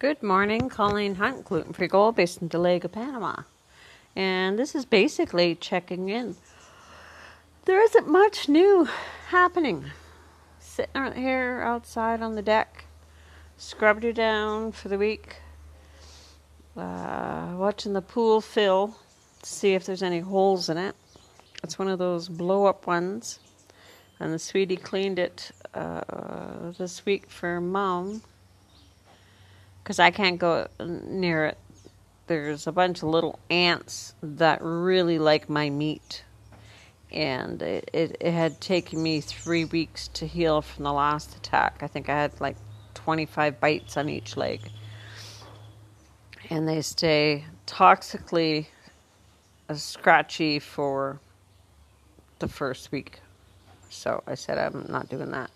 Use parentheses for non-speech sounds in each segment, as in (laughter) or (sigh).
Good morning, Colleen Hunt, gluten free gold based in Dolega, Panama. And this is basically checking in. There isn't much new happening. Sitting out here outside on the deck, scrubbed her down for the week, uh, watching the pool fill to see if there's any holes in it. It's one of those blow up ones, and the sweetie cleaned it uh, this week for mom because I can't go near it. There's a bunch of little ants that really like my meat. And it, it, it, had taken me three weeks to heal from the last attack. I think I had like 25 bites on each leg. And they stay toxically scratchy for the first week. So I said, I'm not doing that.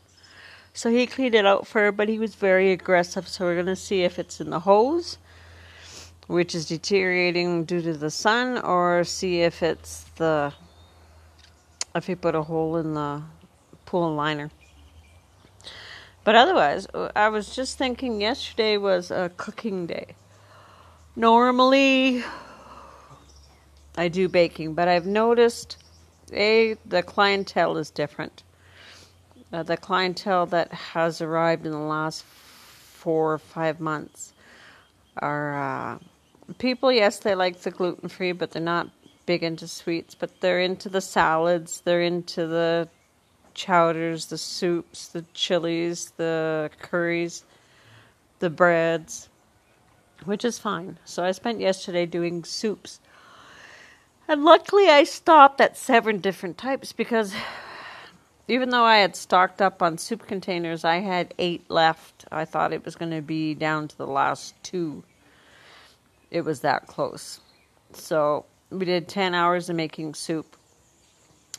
So he cleaned it out for her, but he was very aggressive. So we're going to see if it's in the hose, which is deteriorating due to the sun, or see if it's the if he put a hole in the pool liner. But otherwise, I was just thinking yesterday was a cooking day. Normally, I do baking, but I've noticed a the clientele is different uh, the clientele that has arrived in the last four or five months are uh, people, yes, they like the gluten free, but they're not big into sweets, but they're into the salads, they're into the chowders, the soups, the chilies, the curries, the breads, which is fine. So I spent yesterday doing soups. And luckily, I stopped at seven different types because even though I had stocked up on soup containers, I had eight left. I thought it was going to be down to the last two. It was that close. So we did 10 hours of making soup.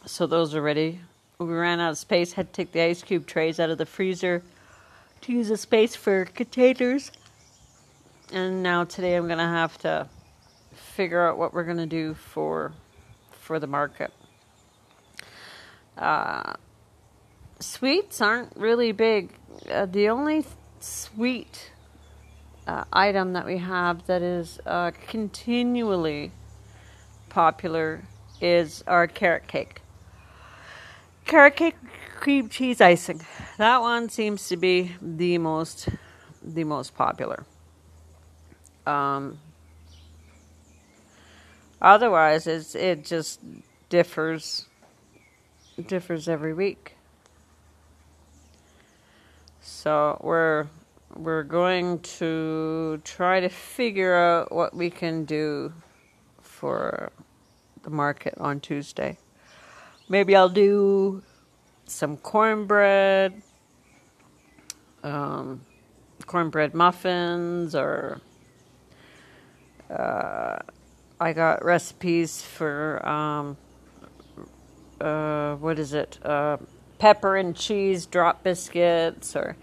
So those are ready. We ran out of space, had to take the ice cube trays out of the freezer to use a space for containers. And now today I'm going to have to figure out what we're going to do for for the market. Uh, sweets aren't really big. Uh, the only sweet uh, item that we have that is uh, continually popular is our carrot cake. Carrot cake cream cheese icing. That one seems to be the most the most popular. Um, otherwise, it's, it just differs differs every week. So we're we're going to try to figure out what we can do for the market on Tuesday. Maybe I'll do some cornbread, um, cornbread muffins, or uh, I got recipes for um, uh, what is it? Uh, pepper and cheese drop biscuits or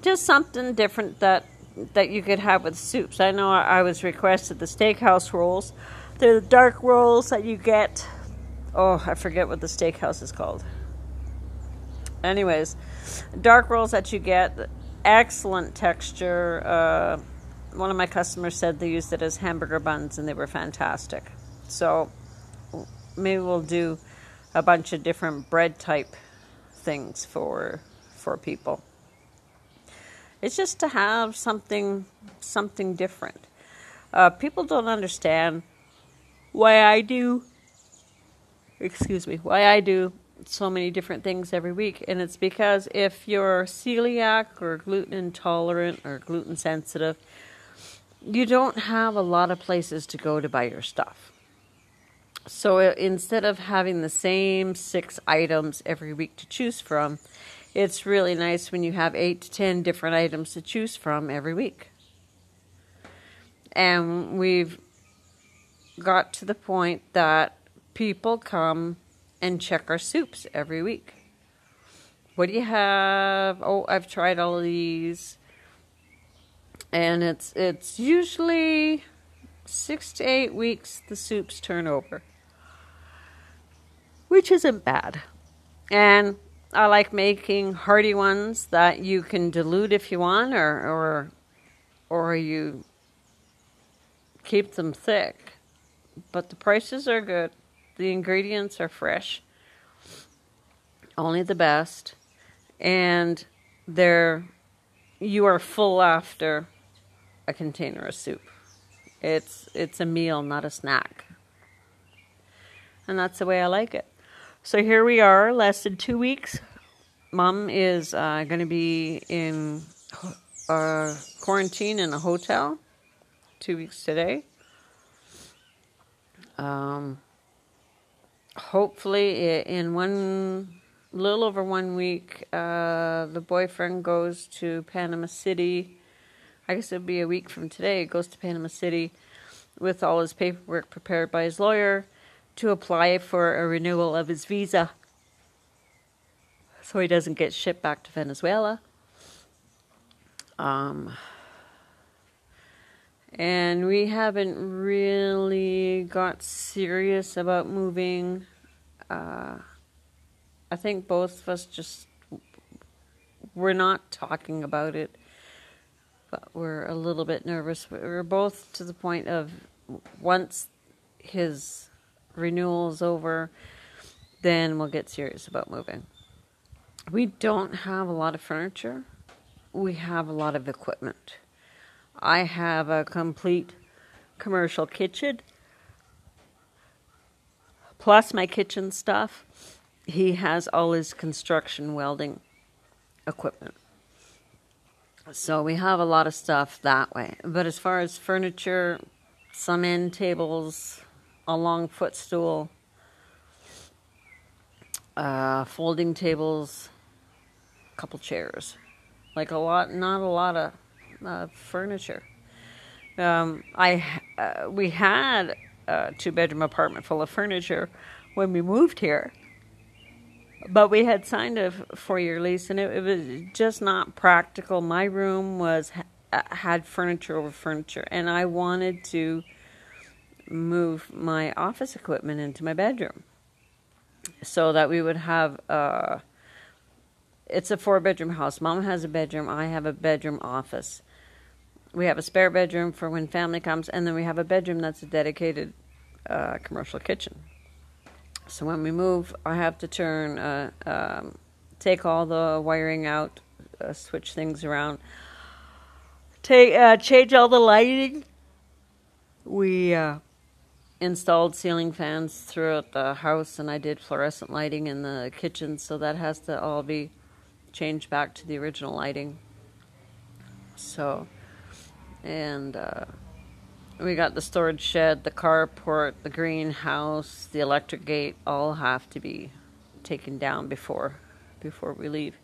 just something different that that you could have with soups. I know I was requested the steakhouse rolls. They're the dark rolls that you get. Oh, I forget what the steakhouse is called. Anyways, dark rolls that you get, excellent texture. Uh, one of my customers said they used it as hamburger buns and they were fantastic. So maybe we'll do a bunch of different bread type things for for people. It's just to have something something different. Uh, people don't understand why I do. Excuse me, why I do so many different things every week, and it's because if you're celiac or gluten intolerant or gluten sensitive, you don't have a lot of places to go to buy your stuff. So uh, instead of having the same six items every week to choose from, it's really nice when you have eight to ten different items to choose from every week. And we've got to the point that people come and check our soups every week. What do you have? Oh, I've tried all of these. And it's it's usually six to eight weeks the soups turn over which isn't bad. And I like making hearty ones that you can dilute if you want, or, or or you keep them thick. But the prices are good. The ingredients are fresh. Only the best. And they're you are full after a container of soup. It's it's a meal, not a snack. And that's the way I like it. So here we are, than two weeks. Mom is uh, going to be in uh, quarantine in a hotel two weeks today. Um, hopefully, in one little over one week, uh, the boyfriend goes to Panama City. I guess it'll be a week from today. Goes to Panama City with all his paperwork prepared by his lawyer to apply for a renewal of his visa so he doesn't get shipped back to Venezuela. Um, and we haven't really got serious about moving. Uh, I think both of us just we're not talking about it, but we're a little bit nervous. We're both to the point of once his renewal is over, then we'll get serious about moving. We don't have a lot of furniture. We have a lot of equipment. I have a complete commercial kitchen plus my kitchen stuff. He has all his construction welding equipment. So we have a lot of stuff that way. But as far as furniture, some end tables, a long footstool, uh, folding tables, a couple chairs. Like a lot, not a lot of uh, furniture. Um, I uh, we had a two bedroom apartment full of furniture when we moved here, but we had signed a four year lease, and it, it, was just not practical. My room was uh, had furniture over furniture, and I wanted to move my office equipment into my bedroom so that we would have uh, it's a four bedroom house. Mom has a bedroom. I have a bedroom office. We have a spare bedroom for when family comes and then we have a bedroom that's a dedicated uh, commercial kitchen. So when we move i have to turn uh, um, take all the wiring out uh, switch things around take uh, change all the lighting. We uh, installed ceiling fans throughout the house and I did fluorescent lighting in the kitchen so that has to all be changed back to the original lighting. So and uh, we got the storage shed the carport the greenhouse the electric gate all have to be taken down before before we leave.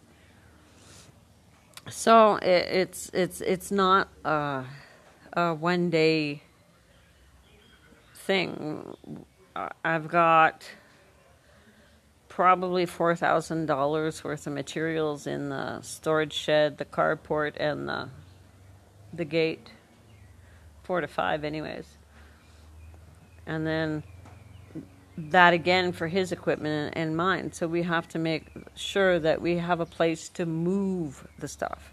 So it, it's it's it's not a, a one day thing. I've got probably four thousand dollars worth of materials in the storage shed, the carport, and the the gate. Four to five, anyways. And then that again for his equipment and mine. So we have to make sure that we have a place to move the stuff.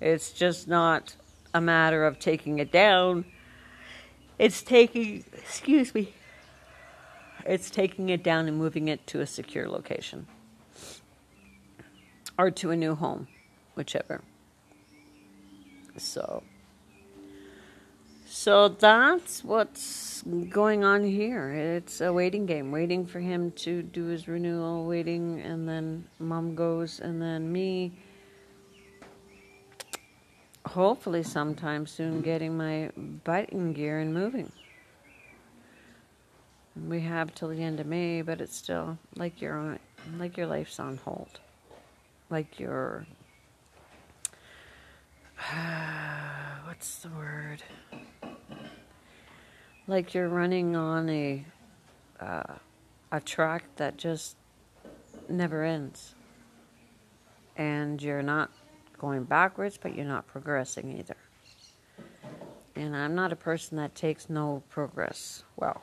It's just not a matter of taking it down it's taking, excuse me, it's taking it down and moving it to a secure location or to a new home, whichever. So, so that's what's going on here. It's a waiting game, waiting for him to do his renewal, waiting, and then mom goes, and then me hopefully sometime soon getting my biting gear and moving. We have till the end of May, but it's still like your on, like your life's on hold, like your (sighs) what's the word? Like you're running on a uh, a track that just never ends, and you're not going backwards, but you're not progressing either. And I'm not a person that takes no progress well.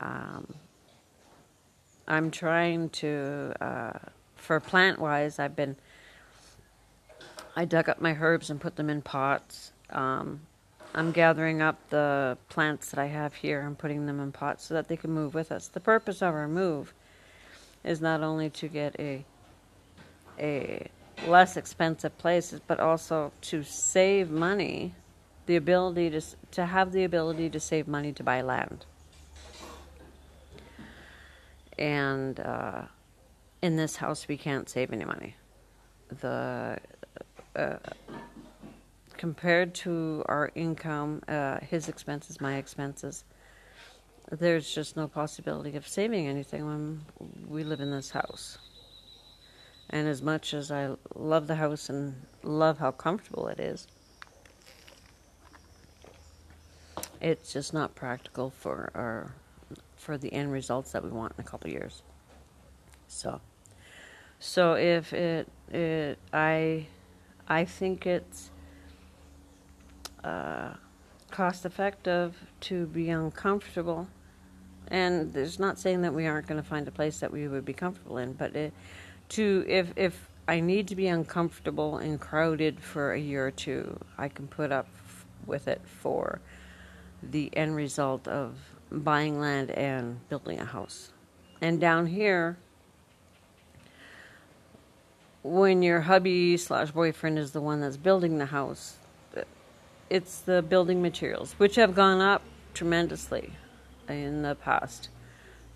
Um, I'm trying to, uh, for plant wise, I've been I dug up my herbs and put them in pots. Um, I'm gathering up the plants that I have here and putting them in pots so that they can move with us. The purpose of our move is not only to get a a less expensive places, but also to save money, the ability to to have the ability to save money to buy land. And uh, in this house, we can't save any money. The uh, compared to our income, uh, his expenses, my expenses, there's just no possibility of saving anything when we live in this house. And as much as I love the house and love how comfortable it is, it's just not practical for our for the end results that we want in a couple years. So, so if it it I I think it's uh, cost effective to be uncomfortable. And there's not saying that we aren't going to find a place that we would be comfortable in, but it, to if if I need to be uncomfortable and crowded for a year or two, I can put up with it for the end result of buying land and building a house. And down here, when your hubby slash boyfriend is the one that's building the house, it's the building materials, which have gone up tremendously in the past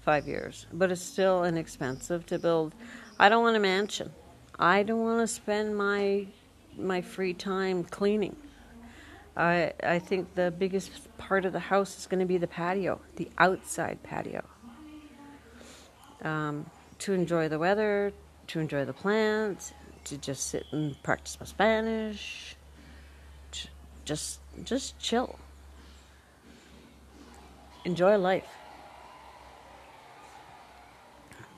five years, but it's still inexpensive to build. I don't want a mansion. I don't want to spend my my free time cleaning. I I think the biggest part of the house is going to be the patio, the outside patio. Um, to enjoy the weather, to enjoy the plants, to just sit and practice my Spanish, just just chill. Enjoy life.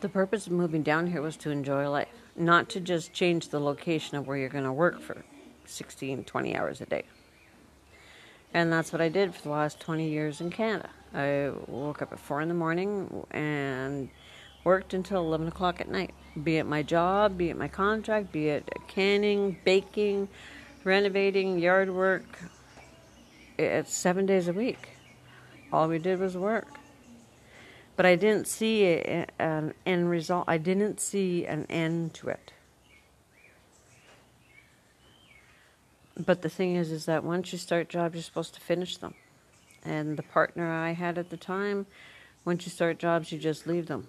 The purpose of moving down here was to enjoy life, not to just change the location of where you're going to work for 16, 20 hours a day. And that's what I did for the last 20 years in Canada. I woke up at 4 in the morning and worked until 11 o'clock at night, be it my job, be it my contract, be it canning, baking, renovating, yard work. It's seven days a week. All we did was work. But I didn't see a, an end result. I didn't see an end to it. But the thing is, is that once you start jobs, you're supposed to finish them. And the partner I had at the time, once you start jobs, you just leave them.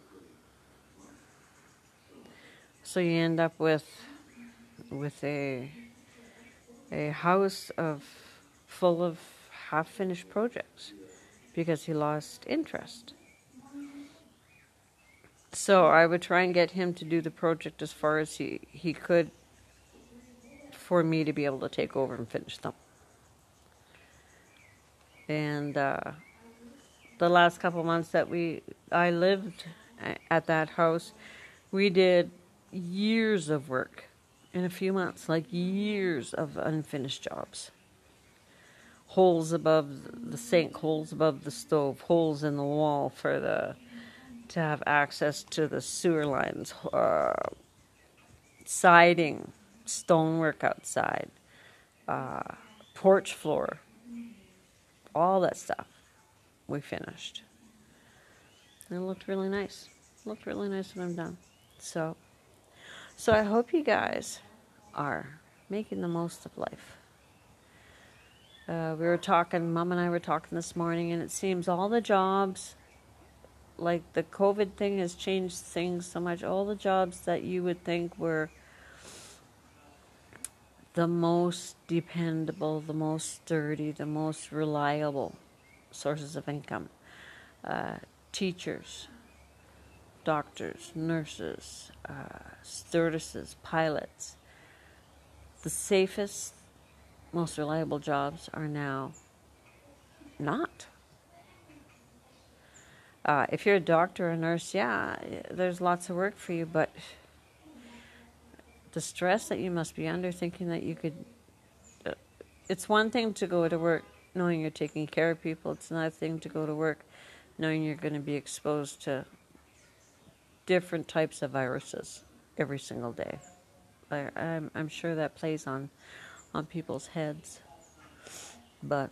So you end up with with a a house of full of half finished projects because he lost interest. So I would try and get him to do the project as far as he, he could for me to be able to take over and finish them. And uh, the last couple months that we I lived at that house, we did years of work in a few months, like years of unfinished jobs. Holes above the sink, holes above the stove, holes in the wall for the to have access to the sewer lines, uh, siding, stonework outside, uh, porch floor, all that stuff. We finished. It looked really nice. It looked really nice when I'm done. So, so I hope you guys are making the most of life. Uh, we were talking, Mom and I were talking this morning, and it seems all the jobs, like the COVID thing has changed things so much. All the jobs that you would think were the most dependable, the most sturdy, the most reliable sources of income uh, teachers, doctors, nurses, uh, stewardesses, pilots the safest, most reliable jobs are now not. Uh, if you're a doctor or a nurse, yeah, there's lots of work for you, but the stress that you must be under thinking that you could. Uh, it's one thing to go to work knowing you're taking care of people, it's another thing to go to work knowing you're going to be exposed to different types of viruses every single day I, I'm, I'm sure that plays on on people's heads. But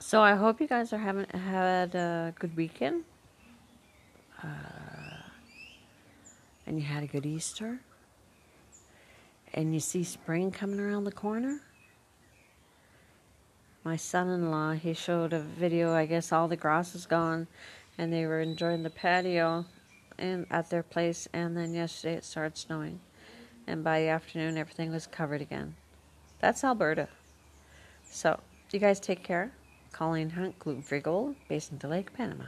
so I hope you guys are having had a good weekend, uh, and you had a good Easter, and you see spring coming around the corner. My son-in-law he showed a video. I guess all the grass is gone, and they were enjoying the patio, and at their place. And then yesterday it started snowing, and by the afternoon everything was covered again. That's Alberta. So, you guys take care. Colleen Hunt, Free Gold, Based in Dolega, Panama.